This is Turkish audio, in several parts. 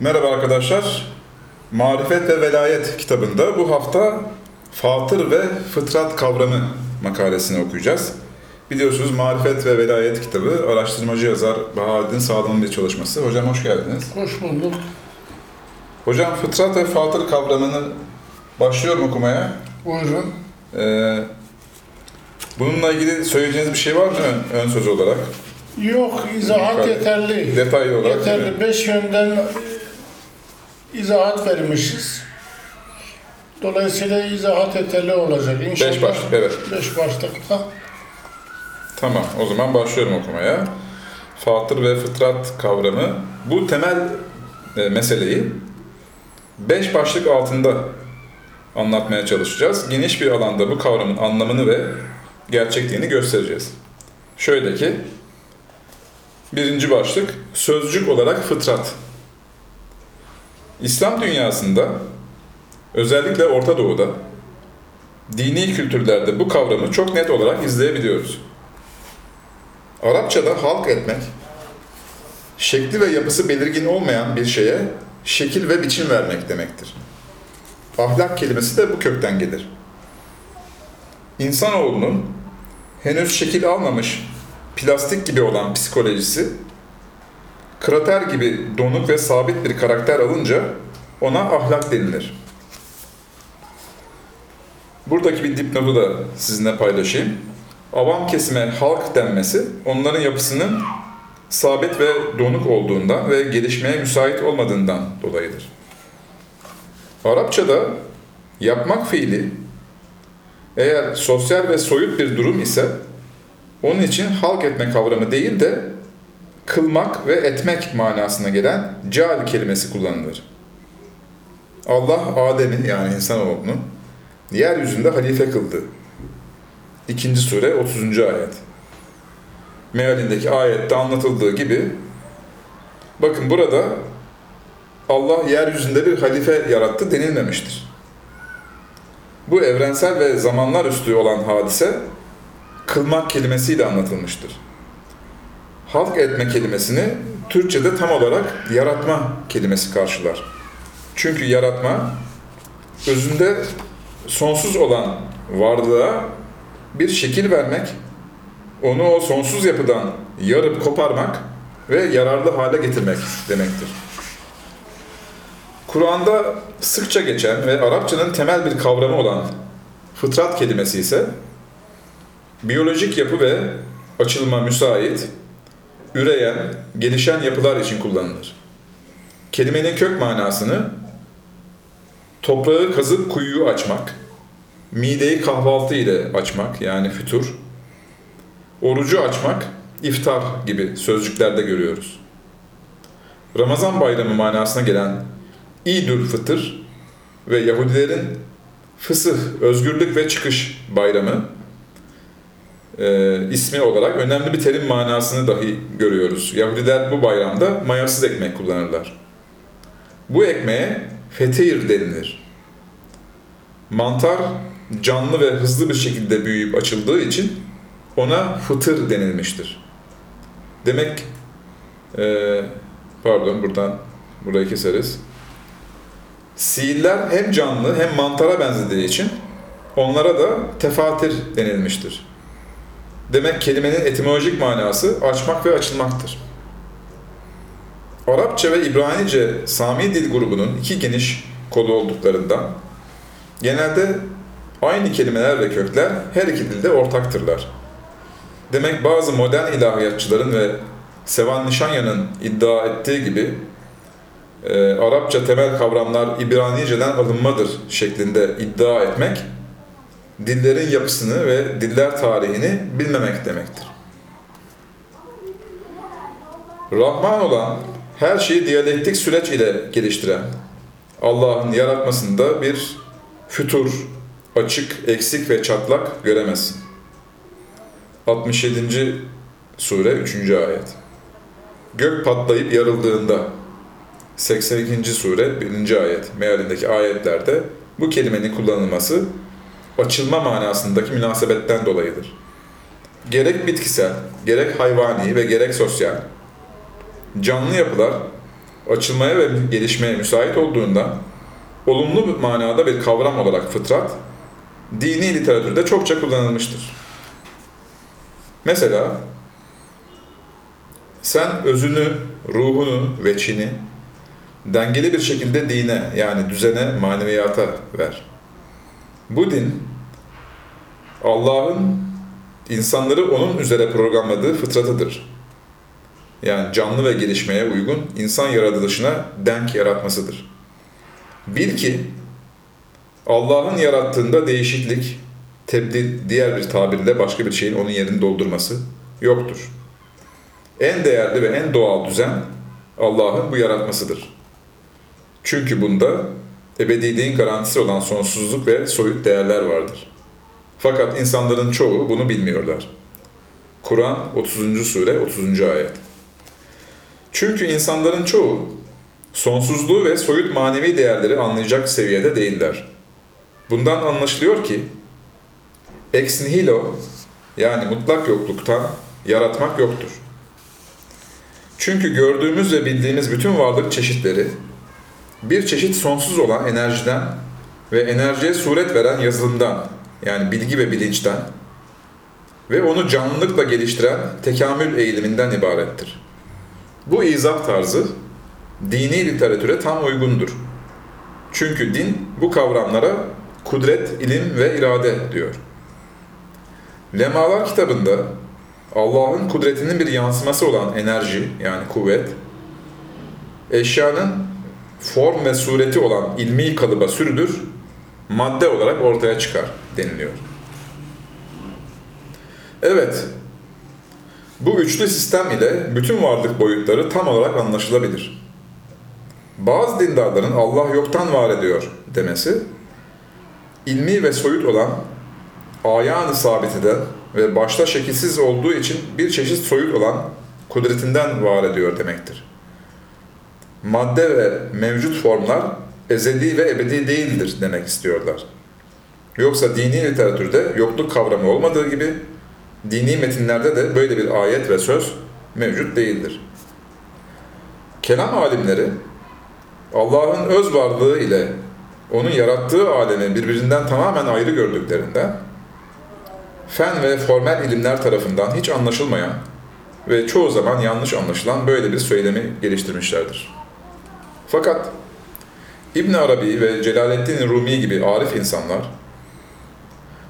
Merhaba arkadaşlar. Marifet ve Velayet kitabında bu hafta Fatır ve Fıtrat kavramı makalesini okuyacağız. Biliyorsunuz Marifet ve Velayet kitabı araştırmacı yazar Bahaddin Sağlam'ın bir çalışması. Hocam hoş geldiniz. Hoş bulduk. Hocam Fıtrat ve Fatır kavramını başlıyorum okumaya. Buyurun. Ee, bununla ilgili söyleyeceğiniz bir şey var mı ön, ön söz olarak? Yok, izahat yeterli. Detaylı olarak? Yeterli. Beş yönden izahat vermişiz. Dolayısıyla izahat yeterli olacak. İnşallah. Beş başlık, evet. Beş başlıkta. Tamam, o zaman başlıyorum okumaya. Fatır ve fıtrat kavramı. Bu temel e, meseleyi beş başlık altında anlatmaya çalışacağız. Geniş bir alanda bu kavramın anlamını ve gerçekliğini göstereceğiz. Şöyle ki, birinci başlık, sözcük olarak fıtrat. İslam dünyasında, özellikle Orta Doğu'da, dini kültürlerde bu kavramı çok net olarak izleyebiliyoruz. Arapçada halk etmek, şekli ve yapısı belirgin olmayan bir şeye şekil ve biçim vermek demektir. Ahlak kelimesi de bu kökten gelir. İnsanoğlunun henüz şekil almamış plastik gibi olan psikolojisi, krater gibi donuk ve sabit bir karakter alınca ona ahlak denilir. Buradaki bir dipnotu da sizinle paylaşayım avam kesime halk denmesi onların yapısının sabit ve donuk olduğundan ve gelişmeye müsait olmadığından dolayıdır. Arapçada yapmak fiili eğer sosyal ve soyut bir durum ise onun için halk etme kavramı değil de kılmak ve etmek manasına gelen cal kelimesi kullanılır. Allah Adem'i yani insanoğlunu yeryüzünde halife kıldı. İkinci sure 30. ayet. Mealindeki ayette anlatıldığı gibi bakın burada Allah yeryüzünde bir halife yarattı denilmemiştir. Bu evrensel ve zamanlar üstü olan hadise kılmak kelimesiyle anlatılmıştır. Halk etme kelimesini Türkçe'de tam olarak yaratma kelimesi karşılar. Çünkü yaratma özünde sonsuz olan varlığa bir şekil vermek, onu o sonsuz yapıdan yarıp koparmak ve yararlı hale getirmek demektir. Kur'an'da sıkça geçen ve Arapçanın temel bir kavramı olan fıtrat kelimesi ise biyolojik yapı ve açılma müsait, üreyen, gelişen yapılar için kullanılır. Kelimenin kök manasını toprağı kazıp kuyuyu açmak, mideyi kahvaltı ile açmak yani fütur, orucu açmak, iftar gibi sözcüklerde görüyoruz. Ramazan bayramı manasına gelen İdül Fıtır ve Yahudilerin Fısıh, Özgürlük ve Çıkış Bayramı e, ismi olarak önemli bir terim manasını dahi görüyoruz. Yahudiler bu bayramda mayasız ekmek kullanırlar. Bu ekmeğe fetir denilir. Mantar canlı ve hızlı bir şekilde büyüyüp açıldığı için ona fıtır denilmiştir. Demek, e, pardon buradan burayı keseriz. Sihirler hem canlı hem mantara benzediği için onlara da tefatir denilmiştir. Demek kelimenin etimolojik manası açmak ve açılmaktır. Arapça ve İbranice Sami dil grubunun iki geniş kolu olduklarından genelde aynı kelimeler ve kökler her iki dilde ortaktırlar. Demek bazı modern ilahiyatçıların ve Sevan Nişanya'nın iddia ettiği gibi e, Arapça temel kavramlar İbranice'den alınmadır şeklinde iddia etmek, dillerin yapısını ve diller tarihini bilmemek demektir. Rahman olan, her şeyi diyalektik süreç ile geliştiren, Allah'ın yaratmasında bir fütur, açık, eksik ve çatlak göremezsin. 67. sure 3. ayet. Gök patlayıp yarıldığında 82. sure 1. ayet mealindeki ayetlerde bu kelimenin kullanılması açılma manasındaki münasebetten dolayıdır. Gerek bitkisel, gerek hayvani ve gerek sosyal canlı yapılar açılmaya ve gelişmeye müsait olduğundan olumlu bir manada bir kavram olarak fıtrat dini literatürde çokça kullanılmıştır. Mesela sen özünü, ruhunu ve çini dengeli bir şekilde dine yani düzene, maneviyata ver. Bu din Allah'ın insanları onun üzere programladığı fıtratıdır. Yani canlı ve gelişmeye uygun insan yaratılışına denk yaratmasıdır. Bil ki Allah'ın yarattığında değişiklik, tebdil, diğer bir tabirle başka bir şeyin onun yerini doldurması yoktur. En değerli ve en doğal düzen Allah'ın bu yaratmasıdır. Çünkü bunda ebediliğin garantisi olan sonsuzluk ve soyut değerler vardır. Fakat insanların çoğu bunu bilmiyorlar. Kur'an 30. sure 30. ayet. Çünkü insanların çoğu sonsuzluğu ve soyut manevi değerleri anlayacak seviyede değiller. Bundan anlaşılıyor ki ex nihilo yani mutlak yokluktan yaratmak yoktur. Çünkü gördüğümüz ve bildiğimiz bütün varlık çeşitleri bir çeşit sonsuz olan enerjiden ve enerjiye suret veren yazılımdan yani bilgi ve bilinçten ve onu canlılıkla geliştiren tekamül eğiliminden ibarettir. Bu izah tarzı dini literatüre tam uygundur. Çünkü din bu kavramlara kudret, ilim ve irade diyor. Lemalar kitabında Allah'ın kudretinin bir yansıması olan enerji yani kuvvet, eşyanın form ve sureti olan ilmi kalıba sürülür, madde olarak ortaya çıkar deniliyor. Evet, bu üçlü sistem ile bütün varlık boyutları tam olarak anlaşılabilir. Bazı dindarların Allah yoktan var ediyor demesi, ilmi ve soyut olan ayağını sabit eden ve başta şekilsiz olduğu için bir çeşit soyut olan kudretinden var ediyor demektir. Madde ve mevcut formlar ezeli ve ebedi değildir demek istiyorlar. Yoksa dini literatürde yokluk kavramı olmadığı gibi dini metinlerde de böyle bir ayet ve söz mevcut değildir. Kelam alimleri Allah'ın öz varlığı ile onun yarattığı alemi birbirinden tamamen ayrı gördüklerinden fen ve formel ilimler tarafından hiç anlaşılmayan ve çoğu zaman yanlış anlaşılan böyle bir söylemi geliştirmişlerdir. Fakat İbn Arabi ve Celaleddin Rumi gibi arif insanlar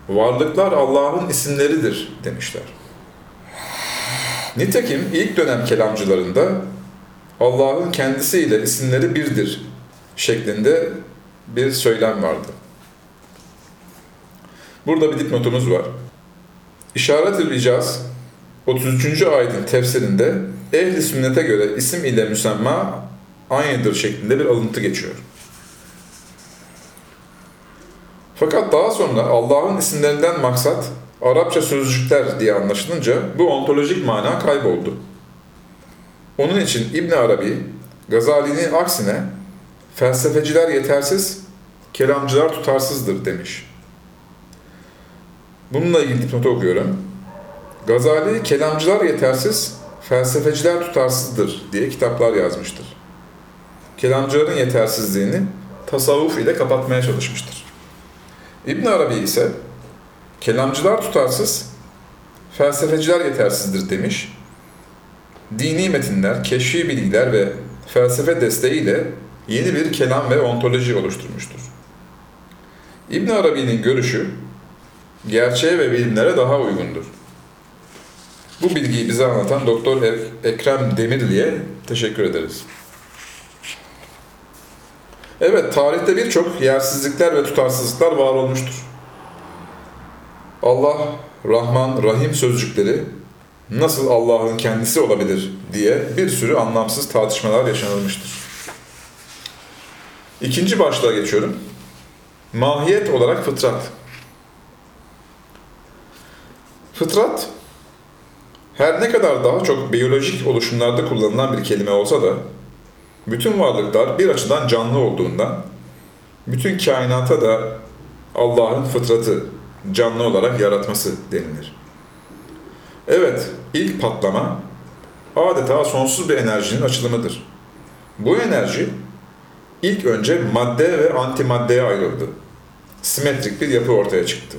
varlıklar Allah'ın isimleridir demişler. Nitekim ilk dönem kelamcılarında Allah'ın kendisiyle isimleri birdir şeklinde bir söylem vardı. Burada bir dipnotumuz var. İşaret-ül İcaz 33. ayetin tefsirinde ehli sünnete göre isim ile müsemma aynıdır şeklinde bir alıntı geçiyor. Fakat daha sonra Allah'ın isimlerinden maksat Arapça sözcükler diye anlaşılınca bu ontolojik mana kayboldu. Onun için İbn Arabi, Gazali'nin aksine felsefeciler yetersiz, kelamcılar tutarsızdır demiş. Bununla ilgili dipnotu okuyorum. Gazali, kelamcılar yetersiz, felsefeciler tutarsızdır diye kitaplar yazmıştır. Kelamcıların yetersizliğini tasavvuf ile kapatmaya çalışmıştır. İbn Arabi ise kelamcılar tutarsız, felsefeciler yetersizdir demiş. Dini metinler, keşfi bilgiler ve felsefe desteğiyle yeni bir kelam ve ontoloji oluşturmuştur. İbn Arabi'nin görüşü gerçeğe ve bilimlere daha uygundur. Bu bilgiyi bize anlatan Doktor Ekrem Demirli'ye teşekkür ederiz. Evet, tarihte birçok yersizlikler ve tutarsızlıklar var olmuştur. Allah, Rahman, Rahim sözcükleri nasıl Allah'ın kendisi olabilir diye bir sürü anlamsız tartışmalar yaşanılmıştır. İkinci başlığa geçiyorum. Mahiyet olarak fıtrat. Fıtrat, her ne kadar daha çok biyolojik oluşumlarda kullanılan bir kelime olsa da, bütün varlıklar bir açıdan canlı olduğundan, bütün kainata da Allah'ın fıtratı, canlı olarak yaratması denilir. Evet, ilk patlama adeta sonsuz bir enerjinin açılımıdır. Bu enerji ilk önce madde ve antimaddeye ayrıldı. Simetrik bir yapı ortaya çıktı.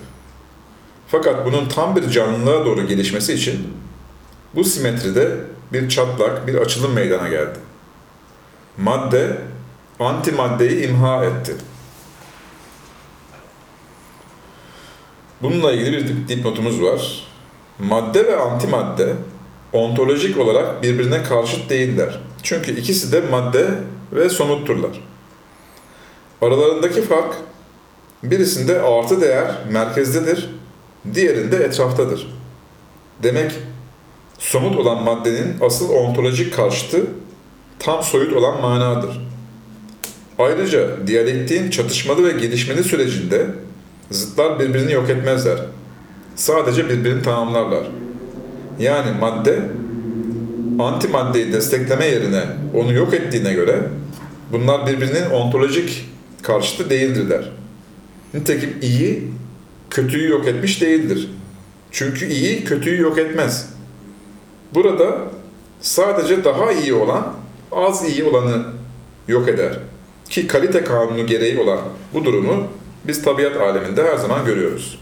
Fakat bunun tam bir canlılığa doğru gelişmesi için bu simetride bir çatlak, bir açılım meydana geldi. Madde antimaddeyi imha etti. Bununla ilgili bir dip- dipnotumuz var. Madde ve antimadde ontolojik olarak birbirine karşıt değiller. Çünkü ikisi de madde ve somutturlar. Aralarındaki fark birisinde artı değer merkezdedir, diğerinde etraftadır. Demek somut olan maddenin asıl ontolojik karşıtı tam soyut olan manadır. Ayrıca diyalektiğin çatışmalı ve gelişmeli sürecinde zıtlar birbirini yok etmezler. Sadece birbirini tamamlarlar. Yani madde antimaddeyi destekleme yerine onu yok ettiğine göre bunlar birbirinin ontolojik karşıtı değildirler. Nitekim iyi kötüyü yok etmiş değildir. Çünkü iyi kötüyü yok etmez. Burada sadece daha iyi olan az iyi olanı yok eder. Ki kalite kanunu gereği olan bu durumu biz tabiat aleminde her zaman görüyoruz.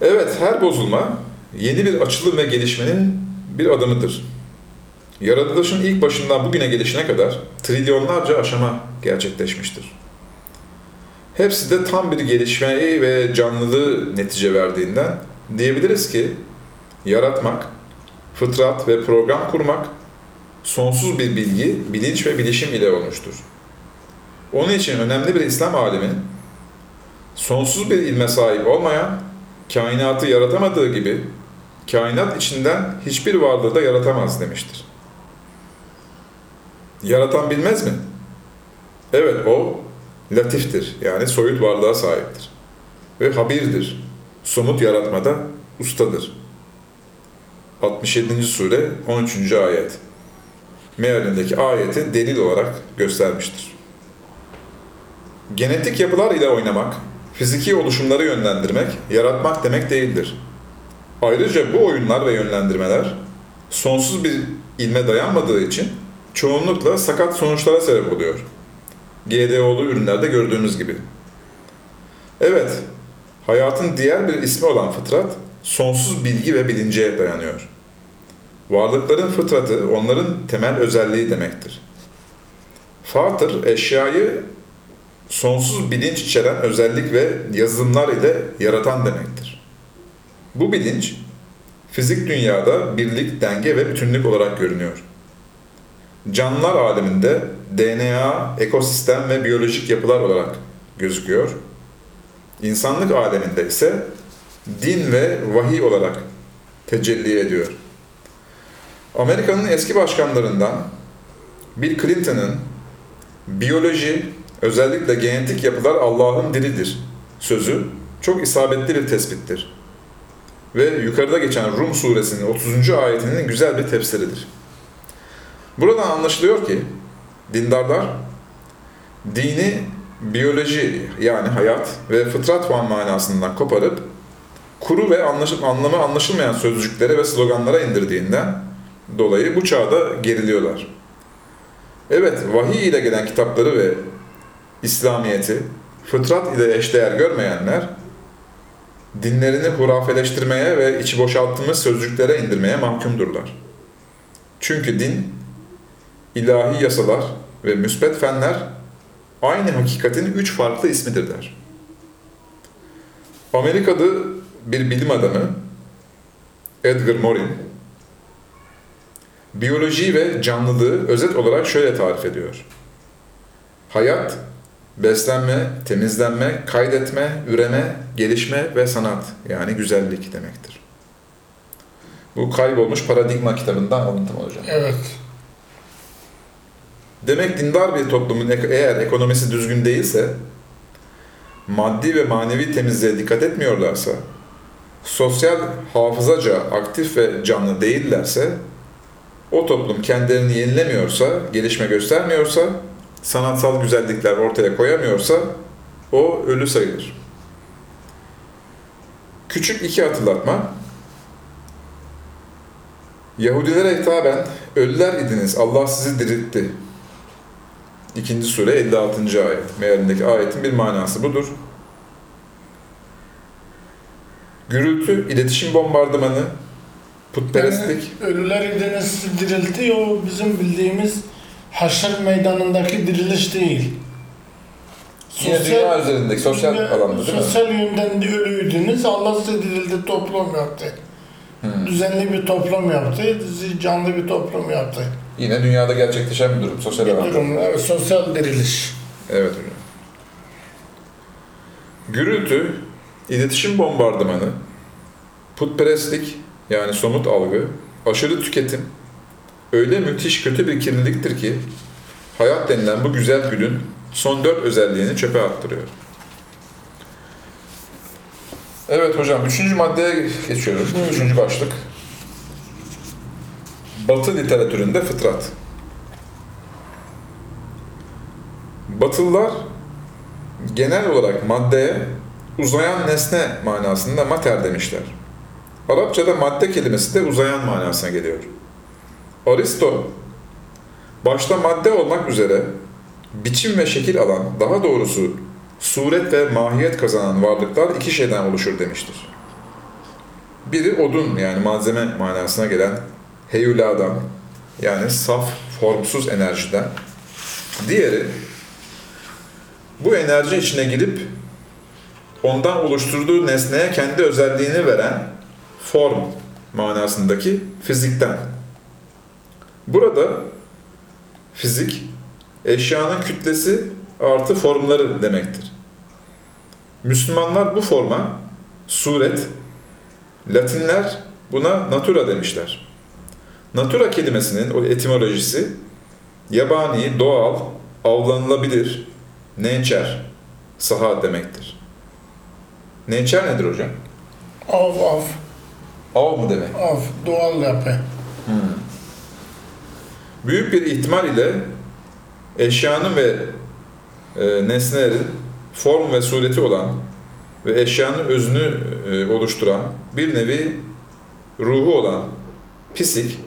Evet, her bozulma yeni bir açılım ve gelişmenin bir adımıdır. Yaratılışın ilk başından bugüne gelişine kadar trilyonlarca aşama gerçekleşmiştir. Hepsi de tam bir gelişmeyi ve canlılığı netice verdiğinden diyebiliriz ki yaratmak, fıtrat ve program kurmak sonsuz bir bilgi, bilinç ve bilişim ile olmuştur. Onun için önemli bir İslam alimi sonsuz bir ilme sahip olmayan, kainatı yaratamadığı gibi kainat içinden hiçbir varlığı da yaratamaz demiştir. Yaratan bilmez mi? Evet o latiftir yani soyut varlığa sahiptir. Ve habirdir. Somut yaratmada ustadır. 67. sure 13. ayet. Mealindeki ayeti delil olarak göstermiştir. Genetik yapılar ile oynamak, fiziki oluşumları yönlendirmek, yaratmak demek değildir. Ayrıca bu oyunlar ve yönlendirmeler sonsuz bir ilme dayanmadığı için çoğunlukla sakat sonuçlara sebep oluyor. GDO'lu ürünlerde gördüğümüz gibi. Evet, hayatın diğer bir ismi olan fıtrat, sonsuz bilgi ve bilince dayanıyor. Varlıkların fıtratı, onların temel özelliği demektir. Fatır, eşyayı sonsuz bilinç içeren özellik ve yazılımlar ile yaratan demektir. Bu bilinç, fizik dünyada birlik, denge ve bütünlük olarak görünüyor. Canlılar aleminde DNA, ekosistem ve biyolojik yapılar olarak gözüküyor. İnsanlık aleminde ise din ve vahiy olarak tecelli ediyor. Amerika'nın eski başkanlarından Bill Clinton'ın biyoloji, özellikle genetik yapılar Allah'ın dilidir sözü çok isabetli bir tespittir. Ve yukarıda geçen Rum suresinin 30. ayetinin güzel bir tefsiridir. Buradan anlaşılıyor ki dindarlar dini biyoloji yani hayat ve fıtrat manasından koparıp kuru ve anlaşıl anlamı anlaşılmayan sözcüklere ve sloganlara indirdiğinden dolayı bu çağda geriliyorlar. Evet, vahiy ile gelen kitapları ve İslamiyeti fıtrat ile eşdeğer görmeyenler dinlerini hurafeleştirmeye ve içi boşalttığımız sözcüklere indirmeye mahkumdurlar. Çünkü din, ilahi yasalar ve müsbet fenler aynı hakikatin üç farklı ismidir der. Amerikalı bir bilim adamı Edgar Morin biyoloji ve canlılığı özet olarak şöyle tarif ediyor. Hayat, beslenme, temizlenme, kaydetme, üreme, gelişme ve sanat yani güzellik demektir. Bu kaybolmuş paradigma kitabından alıntım hocam. Evet. Demek dindar bir toplumun eğer ekonomisi düzgün değilse, maddi ve manevi temizliğe dikkat etmiyorlarsa, sosyal hafızaca aktif ve canlı değillerse, o toplum kendilerini yenilemiyorsa, gelişme göstermiyorsa, sanatsal güzellikler ortaya koyamıyorsa, o ölü sayılır. Küçük iki hatırlatma. Yahudilere hitaben Ölüler idiniz, Allah sizi diriltti. İkinci sure 56. ayet. Mealindeki ayetin bir manası budur. Gürültü, iletişim bombardımanı, putperestlik, Yani ölüler idiniz dirilti o bizim bildiğimiz haşr meydanındaki diriliş değil. yine dünya üzerindeki sosyal dünya- alanda değil mi? Sosyal yönden de ölüydünüz. Allah size dirildi, toplum yaptı. Hmm. Düzenli bir toplum yaptı, canlı bir toplum yaptı. Yine dünyada gerçekleşen bir durum, sosyal Bir durum, evet, sosyal diriliş. Evet hocam. Gürültü, iletişim bombardımanı, putperestlik yani somut algı, aşırı tüketim öyle müthiş kötü bir kirliliktir ki hayat denilen bu güzel gülün son dört özelliğini çöpe attırıyor. Evet hocam, üçüncü maddeye geçiyoruz. Buyurun. Üçüncü başlık. Batı literatüründe fıtrat. Batılılar genel olarak maddeye uzayan nesne manasında mater demişler. Arapçada madde kelimesi de uzayan manasına geliyor. Aristo, başta madde olmak üzere biçim ve şekil alan, daha doğrusu suret ve mahiyet kazanan varlıklar iki şeyden oluşur demiştir. Biri odun yani malzeme manasına gelen heyuladan yani saf, formsuz enerjiden. Diğeri bu enerji içine girip ondan oluşturduğu nesneye kendi özelliğini veren form manasındaki fizikten. Burada fizik eşyanın kütlesi artı formları demektir. Müslümanlar bu forma suret, Latinler buna natura demişler. Natura kelimesinin o etimolojisi yabani, doğal, avlanılabilir, nature, saha demektir. Nature nedir hocam? Av, av, Av mı demek? av, doğal yapı. Büyük bir ihtimal ile eşyanın ve e, nesnelerin form ve sureti olan ve eşyanın özünü e, oluşturan bir nevi ruhu olan psik,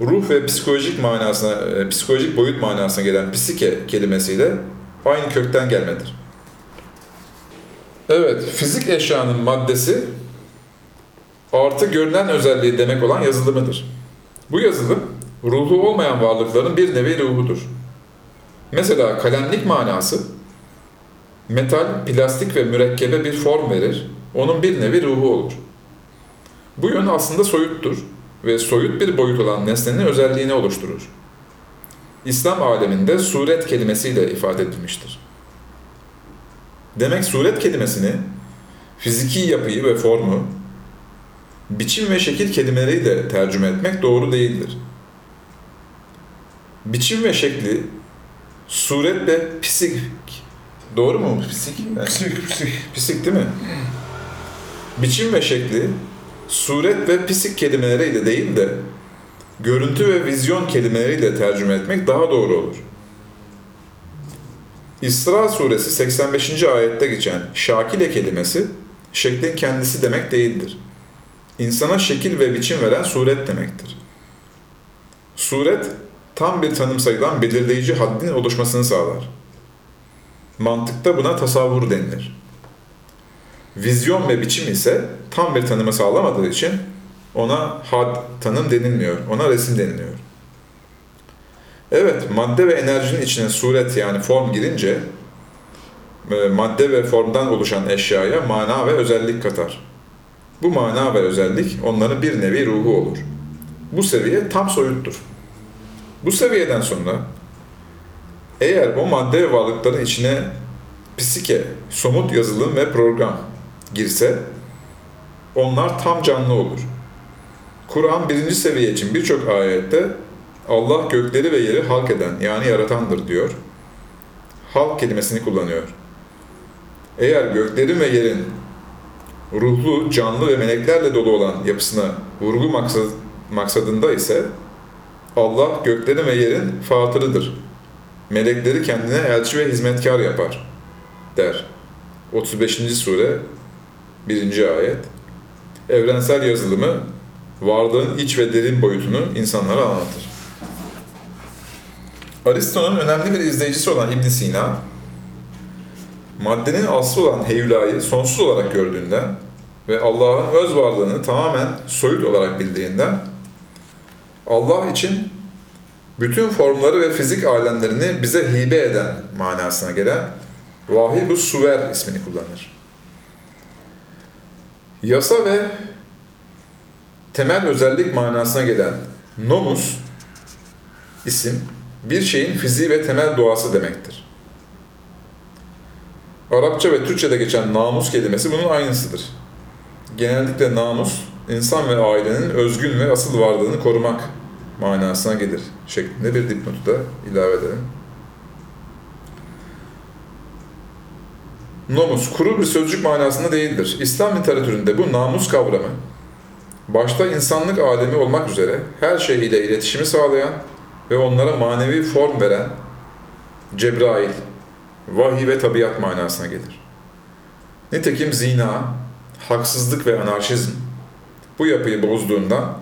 ruh ve psikolojik manasına, e, psikolojik boyut manasına gelen psike kelimesiyle aynı kökten gelmedir. Evet, fizik eşyanın maddesi artı görünen özelliği demek olan yazılımıdır. Bu yazılım ruhu olmayan varlıkların bir nevi ruhudur. Mesela kalemlik manası metal, plastik ve mürekkebe bir form verir, onun bir nevi ruhu olur. Bu yön aslında soyuttur ve soyut bir boyut olan nesnenin özelliğini oluşturur. İslam aleminde suret kelimesiyle ifade edilmiştir. Demek suret kelimesini fiziki yapıyı ve formu, biçim ve şekil kelimeleriyle tercüme etmek doğru değildir. Biçim ve şekli, suret ve psik. Doğru mu psik? Yani Psik, psik. Pisik değil mi? Biçim ve şekli, suret ve pisik kelimeleriyle değil de görüntü ve vizyon kelimeleriyle tercüme etmek daha doğru olur. İsra suresi 85. ayette geçen şakile kelimesi şeklin kendisi demek değildir. İnsana şekil ve biçim veren suret demektir. Suret tam bir tanım sayılan belirleyici haddin oluşmasını sağlar. Mantıkta buna tasavvur denilir. Vizyon ve biçim ise tam bir tanımı sağlamadığı için ona had, tanım denilmiyor, ona resim deniliyor. Evet, madde ve enerjinin içine suret yani form girince e, madde ve formdan oluşan eşyaya mana ve özellik katar. Bu mana ve özellik onların bir nevi ruhu olur. Bu seviye tam soyuttur. Bu seviyeden sonra eğer o madde ve varlıkların içine psike, somut yazılım ve program girse onlar tam canlı olur. Kur'an birinci seviye için birçok ayette Allah gökleri ve yeri halk eden yani yaratandır diyor. Halk kelimesini kullanıyor. Eğer göklerin ve yerin ruhlu, canlı ve meleklerle dolu olan yapısına vurgu maksad, maksadında ise Allah göklerin ve yerin fatırıdır. Melekleri kendine elçi ve hizmetkar yapar der. 35. sure 1. ayet. Evrensel yazılımı varlığın iç ve derin boyutunu insanlara anlatır. Aristo'nun önemli bir izleyicisi olan ibn Sina, maddenin aslı olan hevlayı sonsuz olarak gördüğünden ve Allah'ın öz varlığını tamamen soyut olarak bildiğinden Allah için bütün formları ve fizik alemlerini bize hibe eden manasına gelen vahib suver ismini kullanır. Yasa ve temel özellik manasına gelen nomus isim bir şeyin fiziği ve temel doğası demektir. Arapça ve Türkçe'de geçen namus kelimesi bunun aynısıdır. Genellikle namus, insan ve ailenin özgün ve asıl varlığını korumak manasına gelir şeklinde bir dipnotu da ilave edelim. Nomus, kuru bir sözcük manasında değildir. İslam literatüründe bu namus kavramı, başta insanlık alemi olmak üzere her şey ile iletişimi sağlayan ve onlara manevi form veren Cebrail, vahiy ve tabiat manasına gelir. Nitekim zina, haksızlık ve anarşizm bu yapıyı bozduğundan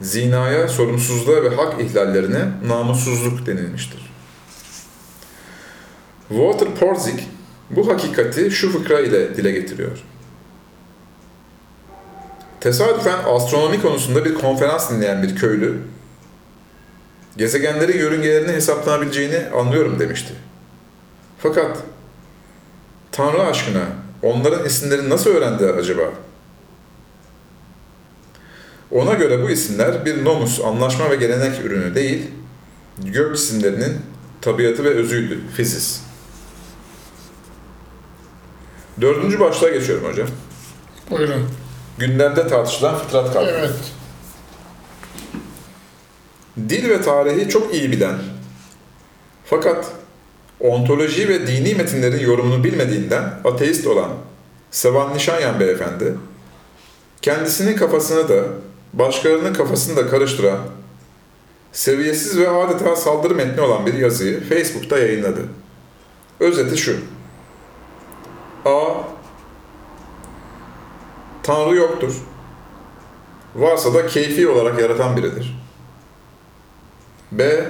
zinaya, sorumsuzluğa ve hak ihlallerine namussuzluk denilmiştir. Walter Porzik bu hakikati şu fıkra ile dile getiriyor. Tesadüfen astronomi konusunda bir konferans dinleyen bir köylü, gezegenleri yörüngelerini hesaplanabileceğini anlıyorum demişti. Fakat Tanrı aşkına onların isimlerini nasıl öğrendi acaba? Ona göre bu isimler bir nomus, anlaşma ve gelenek ürünü değil, gök cisimlerinin tabiatı ve özüydü, fizis. Dördüncü başlığa geçiyorum hocam. Buyurun. Gündemde tartışılan fıtrat kavramı. Evet. Dil ve tarihi çok iyi bilen, fakat ontoloji ve dini metinlerin yorumunu bilmediğinden ateist olan Sevan Nişanyan beyefendi, kendisinin kafasını da, başkalarının kafasını da karıştıran, seviyesiz ve adeta saldırı metni olan bir yazıyı Facebook'ta yayınladı. Özeti şu. A. Tanrı yoktur. Varsa da keyfi olarak yaratan biridir. B.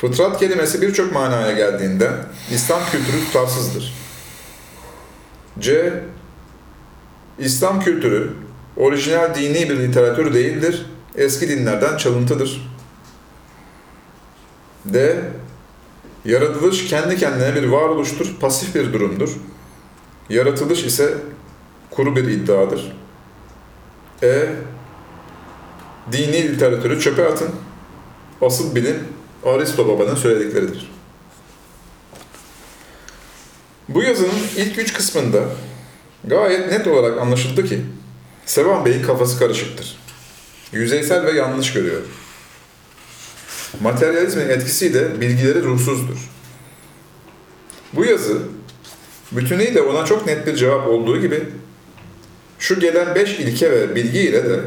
Fıtrat kelimesi birçok manaya geldiğinde İslam kültürü tutarsızdır. C. İslam kültürü orijinal dini bir literatür değildir, eski dinlerden çalıntıdır. D. Yaratılış kendi kendine bir varoluştur, pasif bir durumdur. Yaratılış ise kuru bir iddiadır. E. Dini literatürü çöpe atın. Asıl bilim Aristo babanın söyledikleridir. Bu yazının ilk üç kısmında gayet net olarak anlaşıldı ki Sevan Bey'in kafası karışıktır. Yüzeysel ve yanlış görüyor. Materyalizmin etkisiyle bilgileri ruhsuzdur. Bu yazı bütünüyle ona çok net bir cevap olduğu gibi şu gelen beş ilke ve bilgi ile de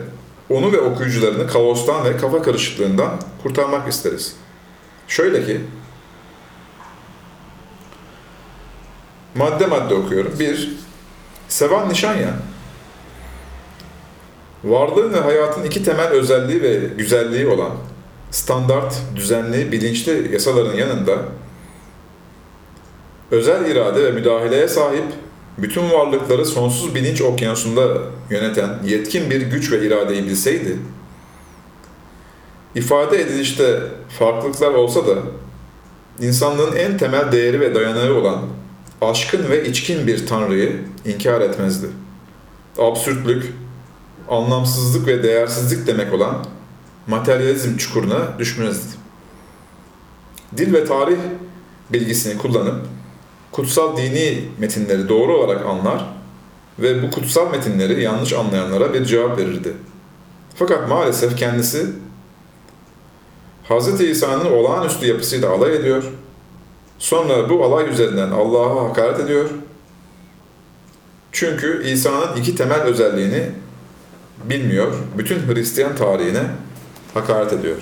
onu ve okuyucularını kaostan ve kafa karışıklığından kurtarmak isteriz. Şöyle ki, madde madde okuyorum. Bir, Sevan Nişanyan, varlığın ve hayatın iki temel özelliği ve güzelliği olan standart, düzenli, bilinçli yasaların yanında özel irade ve müdahaleye sahip bütün varlıkları sonsuz bilinç okyanusunda yöneten yetkin bir güç ve iradeyi bilseydi, ifade edilişte farklılıklar olsa da insanlığın en temel değeri ve dayanağı olan aşkın ve içkin bir tanrıyı inkar etmezdi. Absürtlük, anlamsızlık ve değersizlik demek olan materyalizm çukuruna düşmezdi. Dil ve tarih bilgisini kullanıp kutsal dini metinleri doğru olarak anlar ve bu kutsal metinleri yanlış anlayanlara bir cevap verirdi. Fakat maalesef kendisi Hz. İsa'nın olağanüstü yapısıyla alay ediyor. Sonra bu alay üzerinden Allah'a hakaret ediyor. Çünkü İsa'nın iki temel özelliğini bilmiyor. Bütün Hristiyan tarihine hakaret ediyor.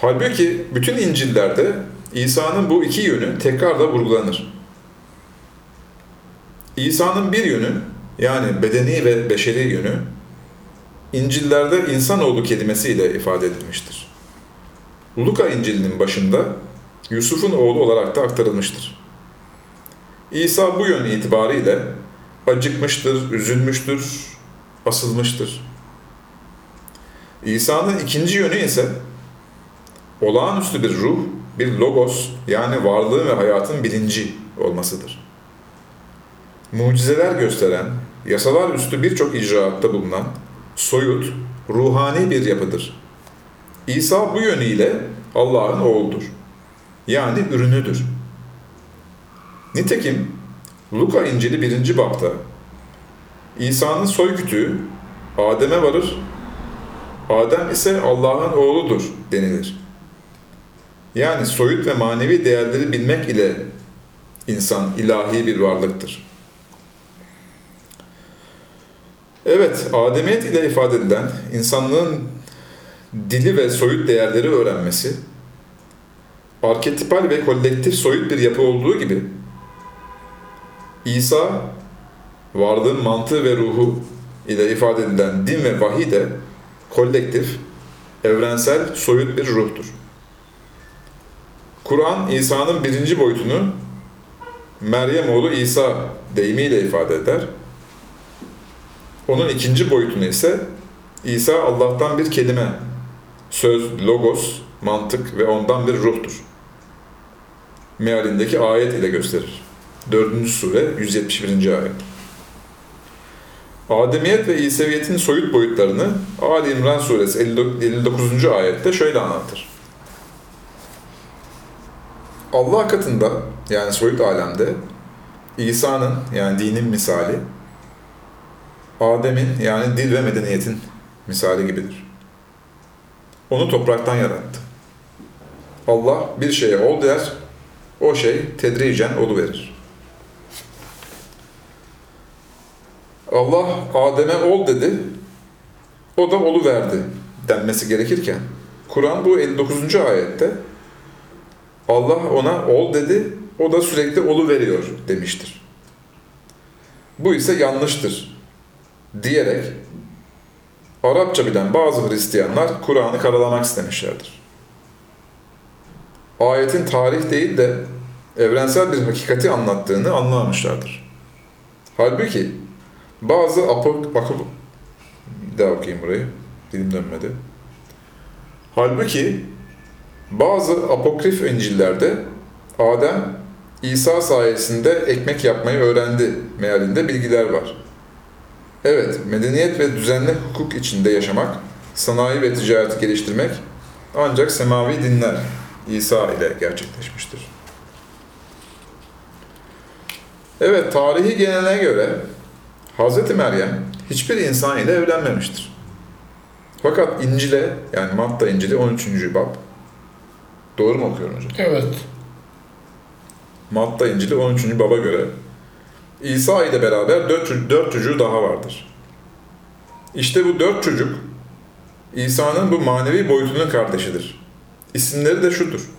Halbuki bütün İncil'lerde İsa'nın bu iki yönü tekrar da vurgulanır. İsa'nın bir yönü yani bedeni ve beşeri yönü İncil'lerde insanoğlu kelimesiyle ifade edilmiştir. Luka İncil'inin başında Yusuf'un oğlu olarak da aktarılmıştır. İsa bu yön itibariyle acıkmıştır, üzülmüştür, asılmıştır. İsa'nın ikinci yönü ise olağanüstü bir ruh, bir logos yani varlığın ve hayatın bilinci olmasıdır. Mucizeler gösteren, yasalar üstü birçok icraatta bulunan, soyut, ruhani bir yapıdır. İsa bu yönüyle Allah'ın oğludur. Yani ürünüdür. Nitekim Luka İncil'i birinci bapta İsa'nın soy kütüğü Adem'e varır, Adem ise Allah'ın oğludur denilir. Yani soyut ve manevi değerleri bilmek ile insan ilahi bir varlıktır. Evet, Ademiyet ile ifade edilen insanlığın dili ve soyut değerleri öğrenmesi, arketipal ve kolektif soyut bir yapı olduğu gibi, İsa, varlığın mantığı ve ruhu ile ifade edilen din ve vahiy de kolektif, evrensel, soyut bir ruhtur. Kur'an, İsa'nın birinci boyutunu Meryem oğlu İsa deyimiyle ifade eder. Onun ikinci boyutunu ise İsa Allah'tan bir kelime, söz, logos, mantık ve ondan bir ruhtur. Mealindeki ayet ile gösterir. 4. sure 171. ayet. Ademiyet ve İseviyetin soyut boyutlarını Ali İmran suresi 59. ayette şöyle anlatır. Allah katında yani soyut alemde İsa'nın yani dinin misali Adem'in yani dil ve medeniyetin misali gibidir. Onu topraktan yarattı. Allah bir şeye ol der, o şey tedricen verir. Allah Adem'e ol dedi, o da olu verdi denmesi gerekirken Kur'an bu 59. ayette Allah ona ol dedi, o da sürekli olu veriyor demiştir. Bu ise yanlıştır diyerek Arapça bilen bazı Hristiyanlar Kur'an'ı karalamak istemişlerdir. Ayetin tarih değil de evrensel bir hakikati anlattığını anlamamışlardır. Halbuki bazı apok... apok bir daha okuyayım burayı. Dilim dönmedi. Halbuki bazı apokrif İncil'lerde Adem İsa sayesinde ekmek yapmayı öğrendi mealinde bilgiler var. Evet, medeniyet ve düzenli hukuk içinde yaşamak, sanayi ve ticareti geliştirmek ancak semavi dinler İsa ile gerçekleşmiştir. Evet, tarihi geleneğe göre Hz. Meryem hiçbir insan ile evlenmemiştir. Fakat İncil'e, yani Matta İncil'i 13. bab, doğru mu okuyorum hocam? Evet. Matta İncil'i 13. baba göre İsa ile beraber dört, dört çocuğu daha vardır. İşte bu dört çocuk İsa'nın bu manevi boyutunun kardeşidir. İsimleri de şudur.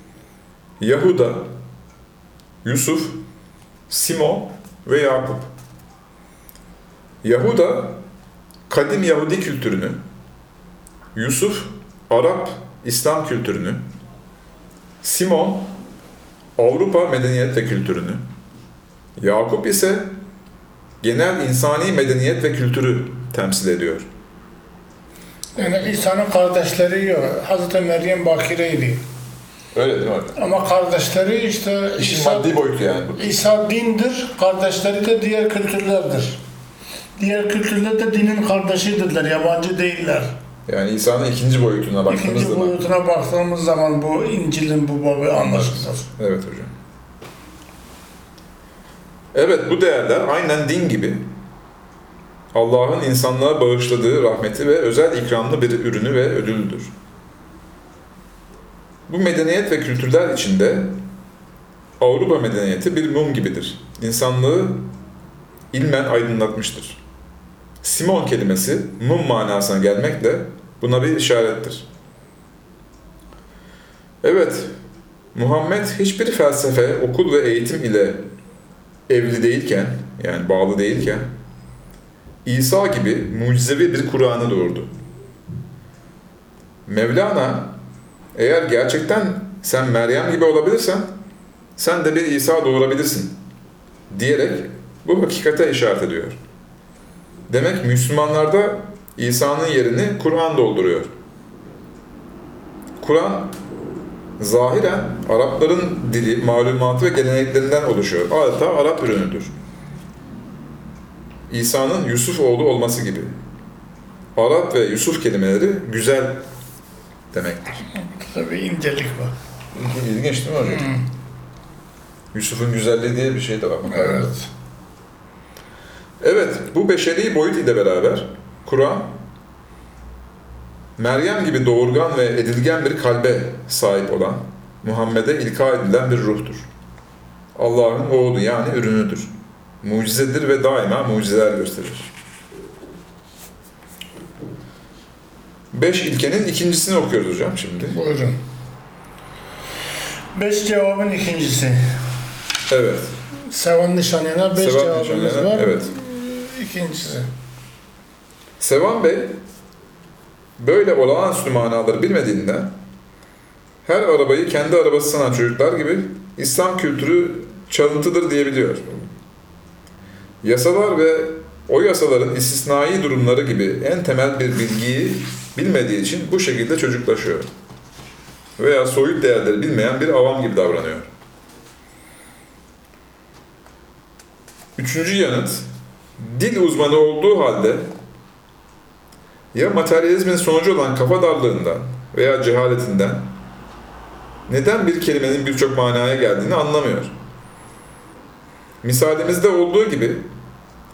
Yahuda, Yusuf, Simon ve Yakup. Yahuda, kadim Yahudi kültürünü, Yusuf, Arap, İslam kültürünü, Simon, Avrupa medeniyet ve kültürünü, Yakup ise genel insani medeniyet ve kültürü temsil ediyor. Yani İsa'nın kardeşleri yok. Hazreti Meryem bakireydi. Öyle değil mi? Ama kardeşleri işte İşin İsa, maddi boyutu yani. İsa dindir, kardeşleri de diğer kültürlerdir. Diğer kültürler de dinin kardeşidirler, yabancı değiller. Yani İsa'nın ikinci boyutuna baktığımız İkinci zaman. boyutuna baktığımız zaman bu İncil'in bu babı anlaşılır. Evet hocam. Evet bu değerler aynen din gibi Allah'ın insanlığa bağışladığı rahmeti ve özel ikramlı bir ürünü ve ödülüdür. Bu medeniyet ve kültürler içinde Avrupa medeniyeti bir mum gibidir. İnsanlığı ilmen aydınlatmıştır. Simon kelimesi mum manasına gelmekle buna bir işarettir. Evet, Muhammed hiçbir felsefe, okul ve eğitim ile evli değilken, yani bağlı değilken, İsa gibi mucizevi bir Kur'an'ı doğurdu. Mevlana, eğer gerçekten sen Meryem gibi olabilirsen sen de bir İsa doğurabilirsin diyerek bu hakikate işaret ediyor. Demek Müslümanlarda İsa'nın yerini Kur'an dolduruyor. Kur'an zahiren Arapların dili, malumatı ve geleneklerinden oluşuyor. Adeta Arap ürünüdür. İsa'nın Yusuf oğlu olması gibi. Arap ve Yusuf kelimeleri güzel demektir. Tabii incelik var. İlginç değil mi hocam? Yusuf'un güzelliği diye bir şey de var. Evet. Evet, bu beşeri boyut ile beraber Kur'an, Meryem gibi doğurgan ve edilgen bir kalbe sahip olan, Muhammed'e ilka edilen bir ruhtur. Allah'ın oğlu yani ürünüdür. Mucizedir ve daima mucizeler gösterir. Beş ilkenin ikincisini okuyoruz hocam şimdi. Buyurun. Beş cevabın ikincisi. Evet. Sevan nişanına beş Sevan cevabımız nişanına, var. evet. İkincisi. Sevan Bey, böyle olağanüstü manaları bilmediğinden her arabayı kendi arabası sanan çocuklar gibi İslam kültürü çalıntıdır diyebiliyor. Yasalar ve o yasaların istisnai durumları gibi en temel bir bilgiyi bilmediği için bu şekilde çocuklaşıyor. Veya soyut değerleri bilmeyen bir avam gibi davranıyor. Üçüncü yanıt, dil uzmanı olduğu halde ya materyalizmin sonucu olan kafa darlığından veya cehaletinden neden bir kelimenin birçok manaya geldiğini anlamıyor. Misalimizde olduğu gibi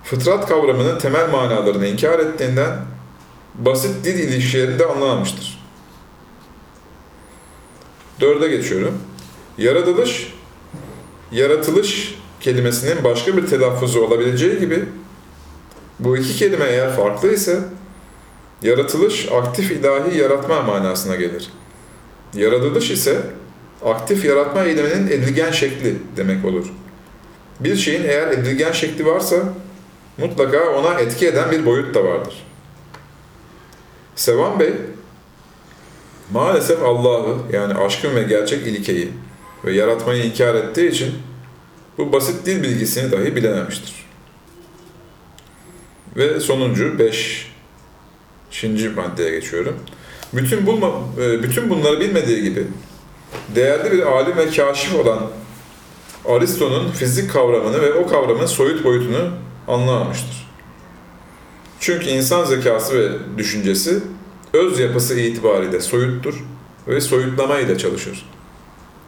fıtrat kavramının temel manalarını inkar ettiğinden basit dil ilişkilerini de anlamamıştır. Dörde geçiyorum. Yaratılış, yaratılış kelimesinin başka bir telaffuzu olabileceği gibi bu iki kelime eğer farklı ise Yaratılış aktif ilahi yaratma manasına gelir. Yaratılış ise aktif yaratma eyleminin edilgen şekli demek olur. Bir şeyin eğer edilgen şekli varsa mutlaka ona etki eden bir boyut da vardır. Sevan Bey maalesef Allah'ı yani aşkın ve gerçek ilkeyi ve yaratmayı inkar ettiği için bu basit dil bilgisini dahi bilememiştir. Ve sonuncu 5 ikinci maddeye geçiyorum. Bütün, bulma, e, bütün bunları bilmediği gibi değerli bir alim ve kaşif olan Aristo'nun fizik kavramını ve o kavramın soyut boyutunu anlamamıştır. Çünkü insan zekası ve düşüncesi öz yapısı itibariyle soyuttur ve soyutlama ile çalışır.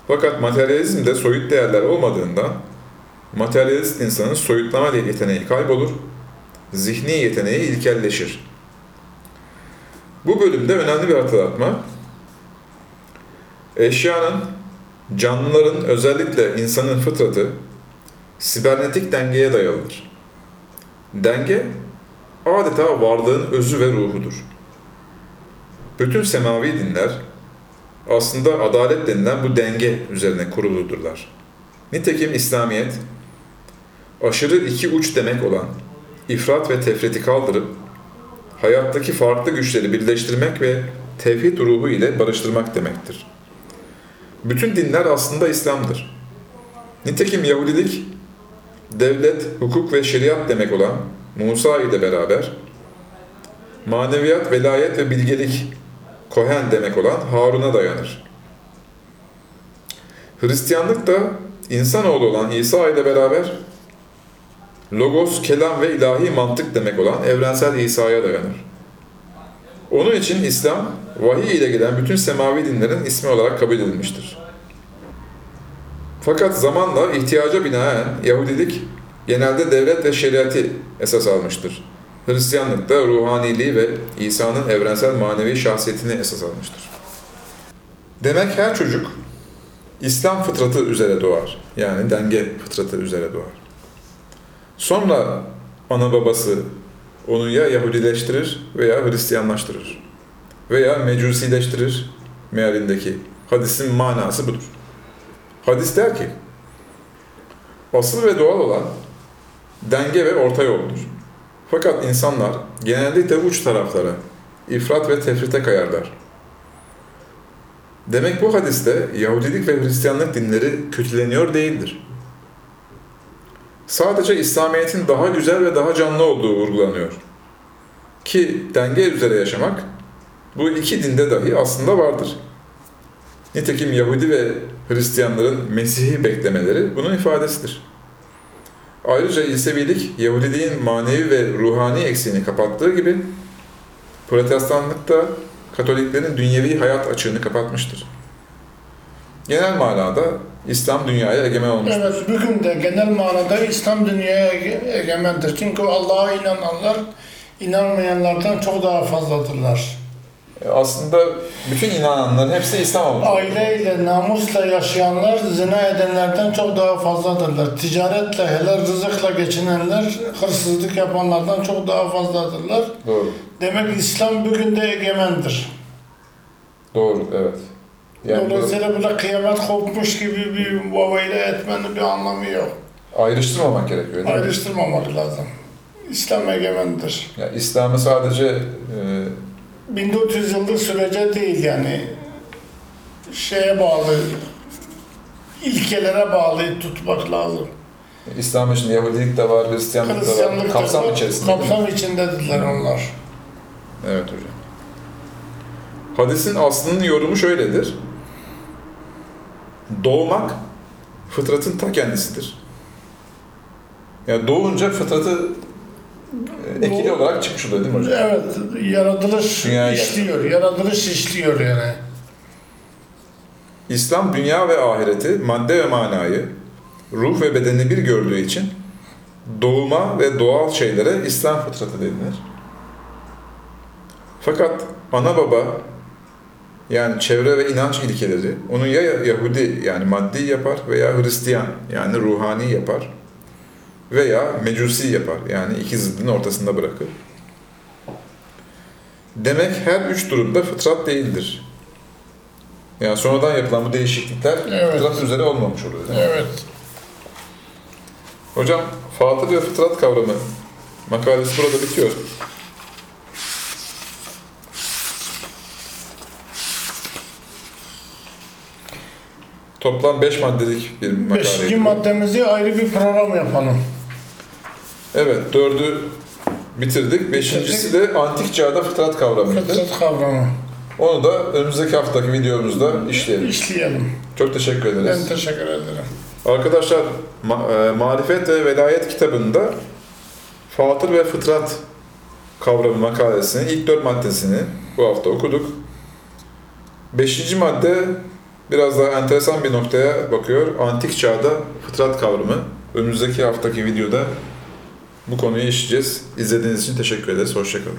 Fakat materyalizmde soyut değerler olmadığında materyalist insanın soyutlama yeteneği kaybolur, zihni yeteneği ilkelleşir. Bu bölümde önemli bir hatırlatma. Eşyanın, canlıların özellikle insanın fıtratı sibernetik dengeye dayalıdır. Denge adeta varlığın özü ve ruhudur. Bütün semavi dinler aslında adalet denilen bu denge üzerine kuruludurlar. Nitekim İslamiyet aşırı iki uç demek olan ifrat ve tefriti kaldırıp hayattaki farklı güçleri birleştirmek ve tevhid ruhu ile barıştırmak demektir. Bütün dinler aslında İslam'dır. Nitekim Yahudilik, devlet, hukuk ve şeriat demek olan Musa ile beraber, maneviyat, velayet ve bilgelik, Kohen demek olan Harun'a dayanır. Hristiyanlık da insanoğlu olan İsa ile beraber Logos, kelam ve ilahi mantık demek olan evrensel İsa'ya dayanır. Onun için İslam, vahiy ile gelen bütün semavi dinlerin ismi olarak kabul edilmiştir. Fakat zamanla ihtiyaca binaen Yahudilik genelde devlet ve şeriatı esas almıştır. Hristiyanlık da ruhaniliği ve İsa'nın evrensel manevi şahsiyetini esas almıştır. Demek her çocuk İslam fıtratı üzere doğar. Yani denge fıtratı üzere doğar. Sonra ana babası onu ya Yahudileştirir veya Hristiyanlaştırır. Veya mecusileştirir mealindeki. Hadisin manası budur. Hadis der ki, asıl ve doğal olan denge ve orta yoldur. Fakat insanlar genellikle uç taraflara, ifrat ve tefrite kayarlar. Demek bu hadiste Yahudilik ve Hristiyanlık dinleri kötüleniyor değildir. Sadece İslamiyet'in daha güzel ve daha canlı olduğu vurgulanıyor. Ki denge üzere yaşamak bu iki dinde dahi aslında vardır. Nitekim Yahudi ve Hristiyanların Mesih'i beklemeleri bunun ifadesidir. Ayrıca İsevilik, Yahudiliğin manevi ve ruhani eksiğini kapattığı gibi, Protestanlık da Katoliklerin dünyevi hayat açığını kapatmıştır. Genel manada İslam dünyaya egemen olmuştur. Evet, bugün de genel manada İslam dünyaya ege- egemendir. Çünkü Allah'a inananlar inanmayanlardan çok daha fazladırlar. E, Aslında bütün inananların hepsi İslam olmuş. Aileyle, namusla yaşayanlar zina edenlerden çok daha fazladırlar. Ticaretle, helal rızıkla geçinenler hırsızlık yapanlardan çok daha fazladırlar. Doğru. Demek İslam bugün de egemendir. Doğru, evet. Yani Dolayısıyla burada kıyamet kopmuş gibi bir babayla etmenin bir anlamı yok. ayrıştırmamak gerekiyor değil mi? Ayrıştırmamak lazım. İslam egemendir. Yani İslam'ı sadece e, 1400 yıllık sürece değil yani şeye bağlı ilkelere bağlı tutmak lazım. İslam için Yahudilik de var, Hristiyanlık da var. Hristiyanlık Kapsam da- içerisinde. Kapsam içindedirler onlar. Evet hocam. Hadisin aslının yorumu şöyledir. Doğmak fıtratın ta kendisidir. Yani doğunca fıtratı e, ekili olarak çıkmış oluyor değil mi hocam? Evet, yaratılış Dünyaya işliyor. Yaratılış işliyor yani. İslam dünya ve ahireti, madde ve manayı, ruh ve bedeni bir gördüğü için doğuma ve doğal şeylere İslam fıtratı denilir. Fakat ana baba yani çevre ve inanç ilkeleri onu ya Yahudi yani maddi yapar veya Hristiyan yani ruhani yapar veya mecusi yapar yani iki zıddın ortasında bırakır. Demek her üç durumda fıtrat değildir. Yani sonradan yapılan bu değişiklikler Evet. fıtrat üzere olmamış oluyor. Evet. Hocam fatır ve fıtrat kavramı makalesi burada bitiyor. Toplam 5 maddelik bir makale. Beşinci maddemizi ayrı bir program yapalım. Evet, dördü bitirdik. Beşincisi de antik çağda fıtrat kavramıydı. Fıtrat kavramı. Onu da önümüzdeki haftaki videomuzda işleyelim. İşleyelim. Çok teşekkür ederiz. Ben teşekkür ederim. Arkadaşlar, Ma- e, Marifet ve Velayet kitabında Fatır ve Fıtrat kavramı makalesinin ilk dört maddesini bu hafta okuduk. Beşinci madde biraz daha enteresan bir noktaya bakıyor. Antik çağda fıtrat kavramı. Önümüzdeki haftaki videoda bu konuyu işleyeceğiz. İzlediğiniz için teşekkür ederiz. Hoşçakalın.